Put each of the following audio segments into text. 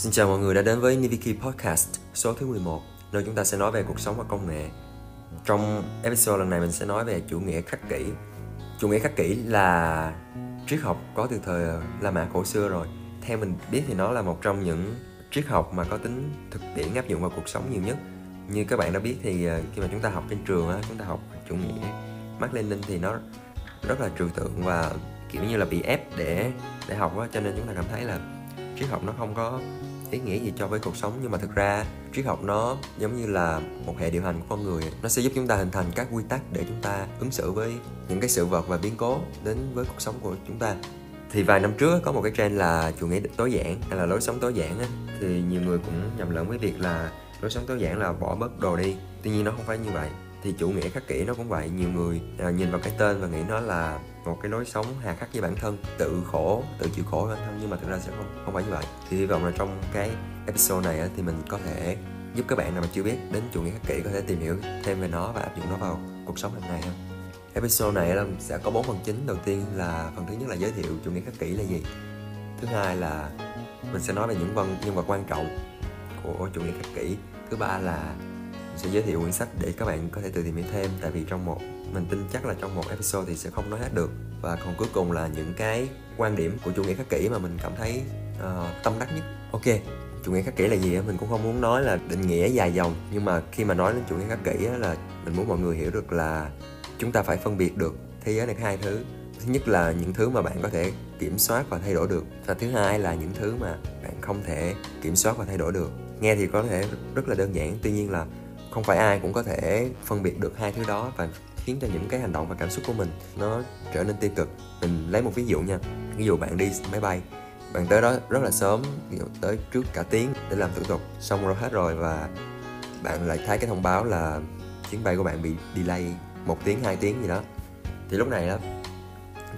Xin chào mọi người đã đến với Niviki Podcast số thứ 11 nơi chúng ta sẽ nói về cuộc sống và công nghệ. Trong episode lần này mình sẽ nói về chủ nghĩa khắc kỷ. Chủ nghĩa khắc kỷ là triết học có từ thời La Mã cổ xưa rồi. Theo mình biết thì nó là một trong những triết học mà có tính thực tiễn áp dụng vào cuộc sống nhiều nhất. Như các bạn đã biết thì ờ, khi mà chúng ta học trên trường chúng ta học chủ nghĩa, Mark Lenin thì nó rất là trừu tượng và, kiểu như là bị ép để để học á, cho nên chúng ta cảm thấy là triết học nó không có ý nghĩa gì cho với cuộc sống. Nhưng mà thực ra, triết học nó giống như là một hệ điều hành của con người. Nó sẽ giúp chúng ta hình thành các quy tắc để chúng ta ứng xử với những cái sự vật và biến cố đến với cuộc sống của chúng ta. Thì vài năm trước có một cái trend là chủ nghĩa tối giản, hay là lối sống tối giản á. Thì nhiều người cũng nhầm lẫn với việc là lối sống tối giản là bỏ bớt đồ đi. Tuy nhiên nó không phải như vậy thì chủ nghĩa khắc kỷ nó cũng vậy. Nhiều người à, nhìn vào cái tên và nghĩ nó là một cái lối sống hà khắc với bản thân tự khổ tự chịu khổ bản thân nhưng mà thực ra sẽ không không phải như vậy. Thì hy vọng là trong cái episode này á, thì mình có thể giúp các bạn nào mà chưa biết đến chủ nghĩa khắc kỷ có thể tìm hiểu thêm về nó và áp dụng nó vào cuộc sống hàng ngày hơn episode này là sẽ có bốn phần chính. Đầu tiên là phần thứ nhất là giới thiệu chủ nghĩa khắc kỷ là gì. Thứ hai là mình sẽ nói về những vân nhân vật quan trọng của chủ nghĩa khắc kỷ. Thứ ba là sẽ giới thiệu quyển sách để các bạn có thể tự tìm hiểu thêm. Tại vì trong một mình tin chắc là trong một episode thì sẽ không nói hết được. Và còn cuối cùng là những cái quan điểm của chủ nghĩa khắc kỷ mà mình cảm thấy uh, tâm đắc nhất. Ok. Chủ nghĩa khắc kỷ là gì mình cũng không muốn nói là định nghĩa dài dòng. Nhưng mà khi mà nói đến chủ nghĩa khắc kỷ là mình muốn mọi người hiểu được là chúng ta phải phân biệt được thế giới này có hai thứ. Thứ nhất là những thứ mà bạn có thể kiểm soát và thay đổi được. Và thứ hai là những thứ mà bạn không thể kiểm soát và thay đổi được. Nghe thì có thể rất là đơn giản. Tuy nhiên là không phải ai cũng có thể phân biệt được hai thứ đó và khiến cho những cái hành động và cảm xúc của mình nó trở nên tiêu cực. Mình lấy một ví dụ nha. Ví dụ bạn đi máy bay, bạn tới đó rất là sớm, ví dụ tới trước cả tiếng để làm thủ tục, xong rồi hết rồi và bạn lại thấy cái thông báo là chuyến bay của bạn bị delay một tiếng, hai tiếng gì đó. Thì lúc này đó,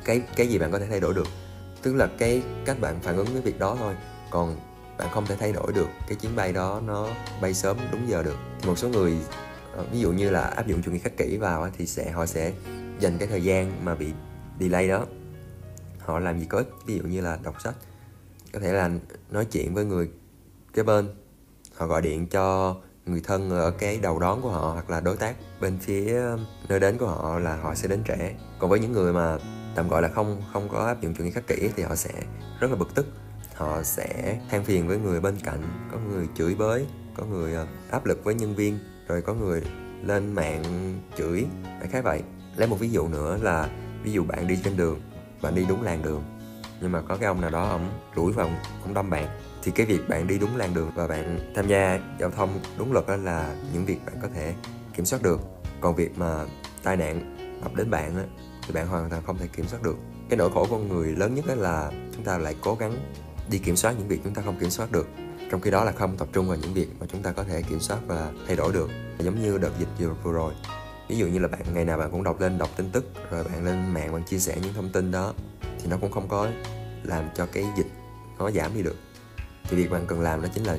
cái cái gì bạn có thể thay đổi được? Tức là cái cách bạn phản ứng với việc đó thôi. Còn bạn không thể thay đổi được cái chuyến bay đó, nó bay sớm đúng giờ được. Thì một số người ờ, ví dụ như là áp dụng chủ nghĩa khắc kỷ vào thì sẽ, họ sẽ dành cái thời gian mà bị delay đó. Họ làm gì có ích, ví dụ như là đọc sách. Có thể là nói chuyện với người kế bên. Họ gọi điện cho người thân ở cái đầu đón của họ hoặc là đối tác bên phía, nơi đến của họ là họ sẽ đến trễ. Còn với những người mà tạm gọi là không không có áp dụng chủ nghĩa khắc kỷ thì họ sẽ rất là bực tức họ sẽ than phiền với người bên cạnh có người chửi bới có người ờ, áp lực với nhân viên rồi có người lên mạng chửi phải khái vậy. Lấy một ví dụ nữa là ví dụ bạn đi trên đường bạn đi đúng làn đường nhưng mà có cái ông nào đó ổng đuổi vào ông đâm bạn thì cái việc bạn đi đúng làn đường và bạn tham gia giao thông đúng luật đó là những việc bạn có thể kiểm soát được. Còn việc mà tai nạn ập đến bạn á, thì bạn hoàn toàn không thể kiểm soát được. Cái nỗi khổ của người lớn nhất là chúng ta lại cố gắng đi kiểm soát những việc chúng ta không kiểm soát được. Trong khi đó là không tập trung vào những việc mà chúng ta có thể kiểm soát và thay đổi được. Giống như đợt dịch vừa, vừa rồi. Ví dụ như là bạn ngày nào bạn cũng đọc lên đọc tin tức rồi bạn lên mạng bạn chia sẻ những thông tin đó thì nó cũng không có làm cho cái dịch nó giảm đi được. Thì việc bạn cần làm đó chính là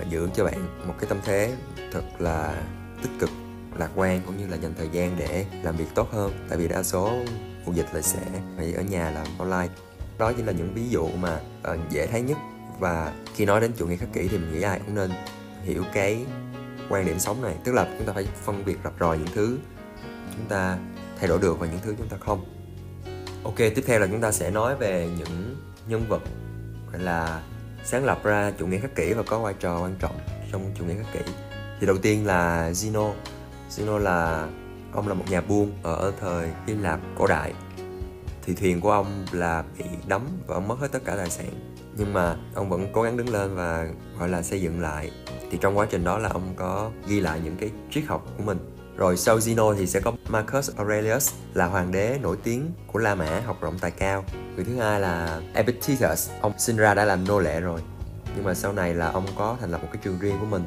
uh, giữ cho bạn một cái tâm thế thật là tích cực lạc quan cũng như là dành thời gian để làm việc tốt hơn. Tại vì đa số mùa dịch là sẽ phải ở nhà làm online đó chỉ là những ví dụ mà uh, dễ thấy nhất. Và khi nói đến chủ nghĩa khắc kỷ thì mình nghĩ ai cũng nên hiểu cái quan điểm sống này. Tức là chúng ta phải phân biệt rạch ròi những thứ chúng ta thay đổi được và những thứ chúng ta không. Ok tiếp theo là chúng ta sẽ nói về những nhân vật gọi là sáng lập ra chủ nghĩa khắc kỷ và có vai trò quan trọng trong chủ nghĩa khắc kỷ. Thì đầu tiên là Zeno. Zeno là ông là một nhà buôn ở thời Hy Lạp cổ đại thì thuyền của ông là bị đắm và ông mất hết tất cả tài sản nhưng mà ông vẫn cố gắng đứng lên và gọi là xây dựng lại thì trong quá trình đó là ông có ghi lại những cái triết học của mình rồi sau Zeno thì sẽ có Marcus Aurelius là hoàng đế nổi tiếng của La Mã học rộng tài cao. Người thứ hai là Epictetus, ông sinh ra đã làm nô lệ rồi. Nhưng mà sau này là ông có thành lập một cái trường riêng của mình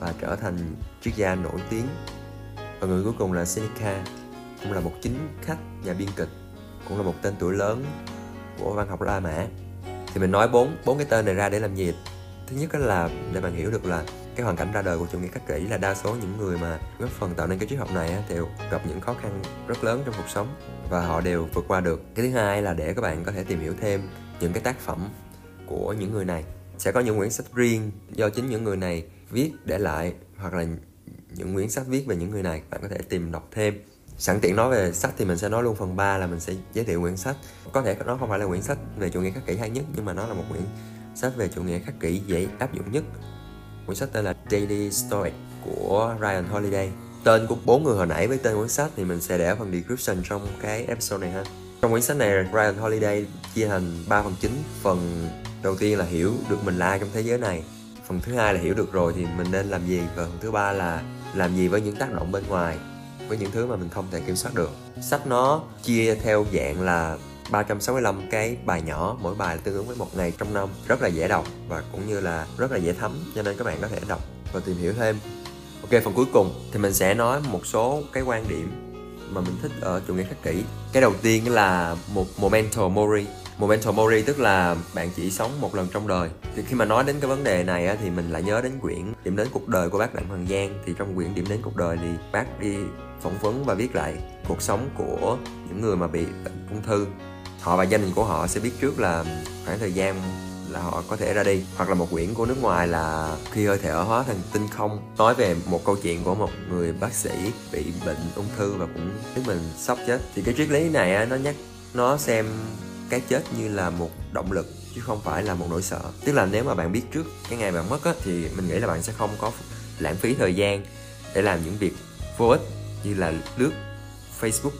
và trở thành triết gia nổi tiếng. Và người cuối cùng là Seneca, ông là một chính khách nhà biên kịch cũng là một tên tuổi lớn của văn học La Mã. Thì mình nói bốn bốn cái tên này ra để làm gì? Thứ nhất là để bạn hiểu được là cái hoàn cảnh ra đời của chủ nghĩa khắc kỷ là đa số những người mà góp phần tạo nên cái triết học này đều gặp những khó khăn rất lớn trong cuộc sống và họ đều vượt qua được. Cái thứ hai là để các bạn có thể tìm hiểu thêm những cái tác phẩm của những người này. Sẽ có những quyển sách riêng do chính những người này viết để lại hoặc là những quyển sách viết về những người này, bạn có thể tìm đọc thêm sẵn tiện nói về sách thì mình sẽ nói luôn phần 3 là mình sẽ giới thiệu quyển sách. Có thể nó không phải là quyển sách về chủ nghĩa khắc kỷ hay nhất, nhưng mà nó là một quyển sách về chủ nghĩa khắc kỷ dễ áp dụng nhất. Quyển sách tên là Daily Stoic của Ryan Holiday. Tên của bốn người hồi nãy với tên quyển sách thì mình sẽ để ở phần description trong cái episode này ha. Trong quyển sách này, Ryan Holiday chia thành 3 phần chính. Phần đầu tiên là hiểu được mình là ai trong thế giới này. Phần thứ hai là hiểu được rồi thì mình nên làm gì. Và phần thứ ba là làm gì với những tác động bên ngoài với những thứ mà mình không thể kiểm soát được. Sách nó chia theo dạng là 365 cái bài nhỏ, mỗi bài tương ứng với một ngày trong năm, rất là dễ đọc và cũng như là rất là dễ thấm, cho nên các bạn có thể đọc và tìm hiểu thêm. Ok, phần cuối cùng thì mình sẽ nói một số cái quan điểm mà mình thích ở chủ nghĩa khắc kỷ. Cái đầu tiên là một momento mori. Momento Mori tức là bạn chỉ sống một lần trong đời. Thì khi mà nói đến cái vấn đề này thì mình lại nhớ đến quyển điểm đến cuộc đời của bác Đặng Hoàng Giang. Thì trong quyển điểm đến cuộc đời thì bác đi phỏng vấn và viết lại cuộc sống của những người mà bị bệnh ung thư. Họ và gia đình của họ sẽ biết trước là khoảng thời gian là họ có thể ra đi. Hoặc là một quyển của nước ngoài là khi hơi thở hóa thành tinh không nói về một câu chuyện của một người bác sĩ bị bệnh ung thư và cũng khiến mình sốc chết. Thì cái triết lý này á, nó nhắc nó xem cái chết như là một động lực chứ không phải là một nỗi sợ. Tức là nếu mà bạn biết trước cái ngày bạn mất á thì mình nghĩ là bạn sẽ không có lãng phí thời gian để làm những việc vô ích như là lướt facebook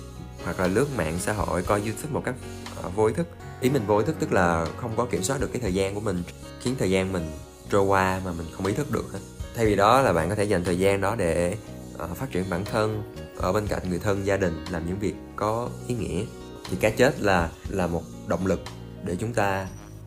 hoặc là lướt mạng xã hội coi youtube một cách ờ, vô ý thức ý mình vô ý thức tức là không có kiểm soát được cái thời gian của mình khiến thời gian mình trôi qua mà mình không ý thức được thay vì đó là bạn có thể dành thời gian đó để uh, phát triển bản thân ở bên cạnh người thân gia đình làm những việc có ý nghĩa. Thì cái chết là là một động lực để chúng ta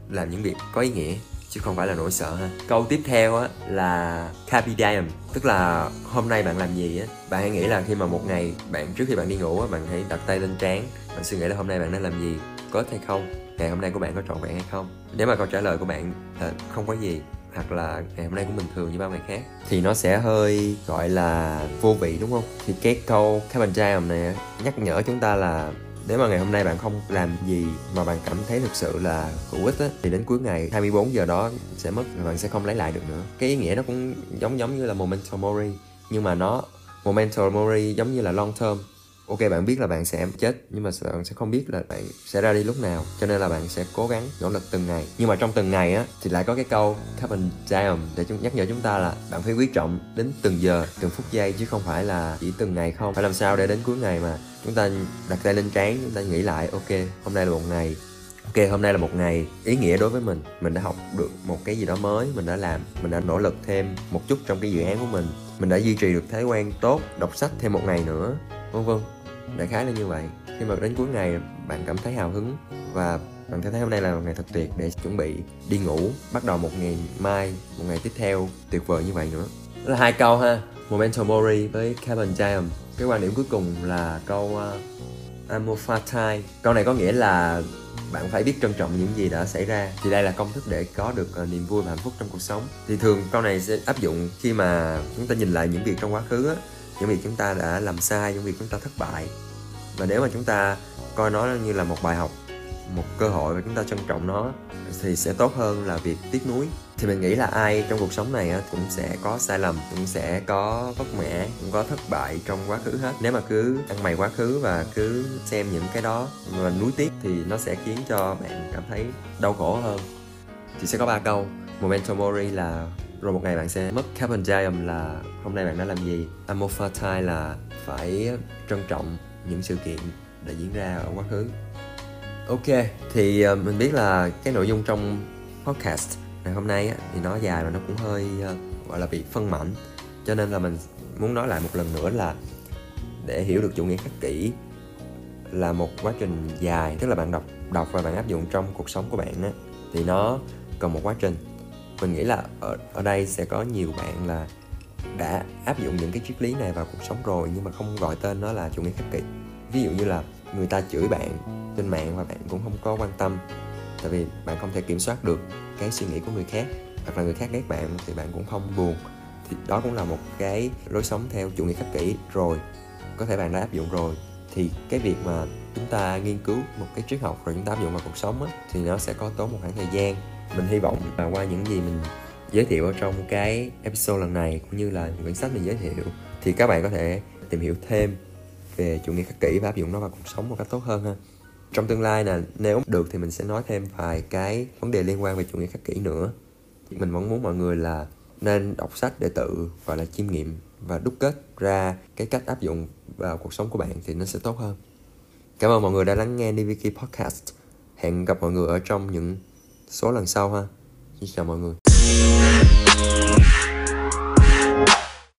làm những việc có ý nghĩa chứ không phải là nỗi sợ ha. Câu tiếp theo á là carpe diem tức là hôm nay bạn làm gì á. Bạn hãy nghĩ là khi mà một ngày bạn trước khi bạn đi ngủ á bạn hãy đặt tay lên trán bạn suy nghĩ là hôm nay bạn đã làm gì có hay không? Ngày hôm nay của bạn có trọn vẹn hay không? Nếu mà câu trả lời của bạn là không có gì, hoặc là ngày hôm nay cũng bình thường như bao ngày khác, thì nó sẽ hơi, gọi là, vô vị, đúng không? Thì cái câu Kevin jam này nhắc nhở chúng ta là nếu mà ngày hôm nay bạn không làm gì mà bạn cảm thấy thực sự là hữu ích á, thì đến cuối ngày 24 giờ đó sẽ mất và bạn sẽ không lấy lại được nữa. Cái ý nghĩa nó cũng giống giống như là memento mori, nhưng mà nó memento mori giống như là long term ok, bạn biết là bạn sẽ chết, nhưng mà bạn sẽ không biết là bạn sẽ ra đi lúc nào, cho nên là bạn sẽ cố gắng nỗ lực từng ngày. Nhưng mà trong từng ngày á, thì lại có cái câu carbon diam để chúng, nhắc nhở chúng ta là bạn phải quý trọng đến từng giờ, từng phút giây, chứ không phải là chỉ từng ngày không. Phải làm sao để đến cuối ngày mà chúng ta đặt tay lên trán, chúng ta nghĩ lại, ok, hôm nay là một ngày, ok, hôm nay là một ngày ý nghĩa đối với mình. Mình đã học được một cái gì đó mới, mình đã làm, mình đã nỗ lực thêm một chút trong cái dự án của mình. Mình đã duy trì được thói quen tốt, đọc sách thêm một ngày nữa. Vân vân đại khái là như vậy. Khi mà đến cuối ngày bạn cảm thấy hào hứng và bạn thấy hôm nay là một ngày thật tuyệt để chuẩn bị đi ngủ bắt đầu một ngày mai một ngày tiếp theo tuyệt vời như vậy nữa. Đó là hai câu ha Memento Mori với Kevin James cái quan điểm cuối cùng là câu à, uh, Amor Fati câu này có nghĩa là bạn phải biết trân trọng những gì đã xảy ra. Thì đây là công thức để có được uh, niềm vui và hạnh phúc trong cuộc sống. Thì thường câu này sẽ áp dụng khi mà chúng ta nhìn lại những việc trong quá khứ á những việc chúng ta đã làm sai những việc chúng ta thất bại. Và nếu mà chúng ta coi nó như là một bài học, một cơ hội và chúng ta trân trọng nó, thì sẽ tốt hơn là việc tiếc nuối. Thì mình nghĩ là ai trong cuộc sống này cũng sẽ có sai lầm, cũng sẽ có vất mẻ cũng có thất bại trong quá khứ hết. Nếu mà cứ ăn mày quá khứ và cứ xem những cái đó mà nuối tiếc, thì nó sẽ khiến cho bạn cảm thấy đau khổ hơn. Thì sẽ có ba câu. Momento mori là rồi một ngày bạn sẽ mất carbon dioxide là hôm nay bạn đã làm gì? Amor là phải trân trọng những sự kiện đã diễn ra ở quá khứ. Ok thì ờ, mình biết là cái nội dung trong podcast ngày hôm nay thì nó dài và nó cũng hơi ờ, gọi là bị phân mảnh. Cho nên là mình muốn nói lại một lần nữa là để hiểu được chủ nghĩa khắc kỷ là một quá trình dài. Tức là bạn đọc đọc và bạn áp dụng trong cuộc sống của bạn á, thì nó cần một quá trình mình nghĩ là ở ở đây sẽ có nhiều bạn là đã áp dụng những cái triết lý này vào cuộc sống rồi nhưng mà không gọi tên nó là chủ nghĩa khắc kỷ ví dụ như là người ta chửi bạn trên mạng và bạn cũng không có quan tâm tại vì bạn không thể kiểm soát được cái suy nghĩ của người khác hoặc là người khác ghét bạn thì bạn cũng không buồn. Thì đó cũng là một cái lối sống theo chủ nghĩa khắc kỷ rồi có thể bạn đã áp dụng rồi. Thì cái việc mà chúng ta nghiên cứu một cái triết học rồi chúng ta áp dụng vào cuộc sống á, thì nó sẽ có tốn một khoảng thời gian mình hy vọng là qua những gì mình giới thiệu ở trong cái episode lần này, cũng như là những quyển sách mình giới thiệu, thì các bạn có thể tìm hiểu thêm về chủ nghĩa khắc kỷ và áp dụng nó vào cuộc sống một cách tốt hơn ha. Trong tương lai là nếu được thì mình sẽ nói thêm vài cái vấn đề liên quan về chủ nghĩa khắc kỷ nữa. Mình vẫn muốn mọi người là nên đọc sách để tự, gọi là, chiêm nghiệm và đúc kết ra cái cách áp dụng vào cuộc sống của bạn thì nó sẽ tốt hơn. Cảm ơn mọi người đã lắng nghe DVK Podcast. Hẹn gặp mọi người ở trong những số lần sau ha. Xin chào mọi người.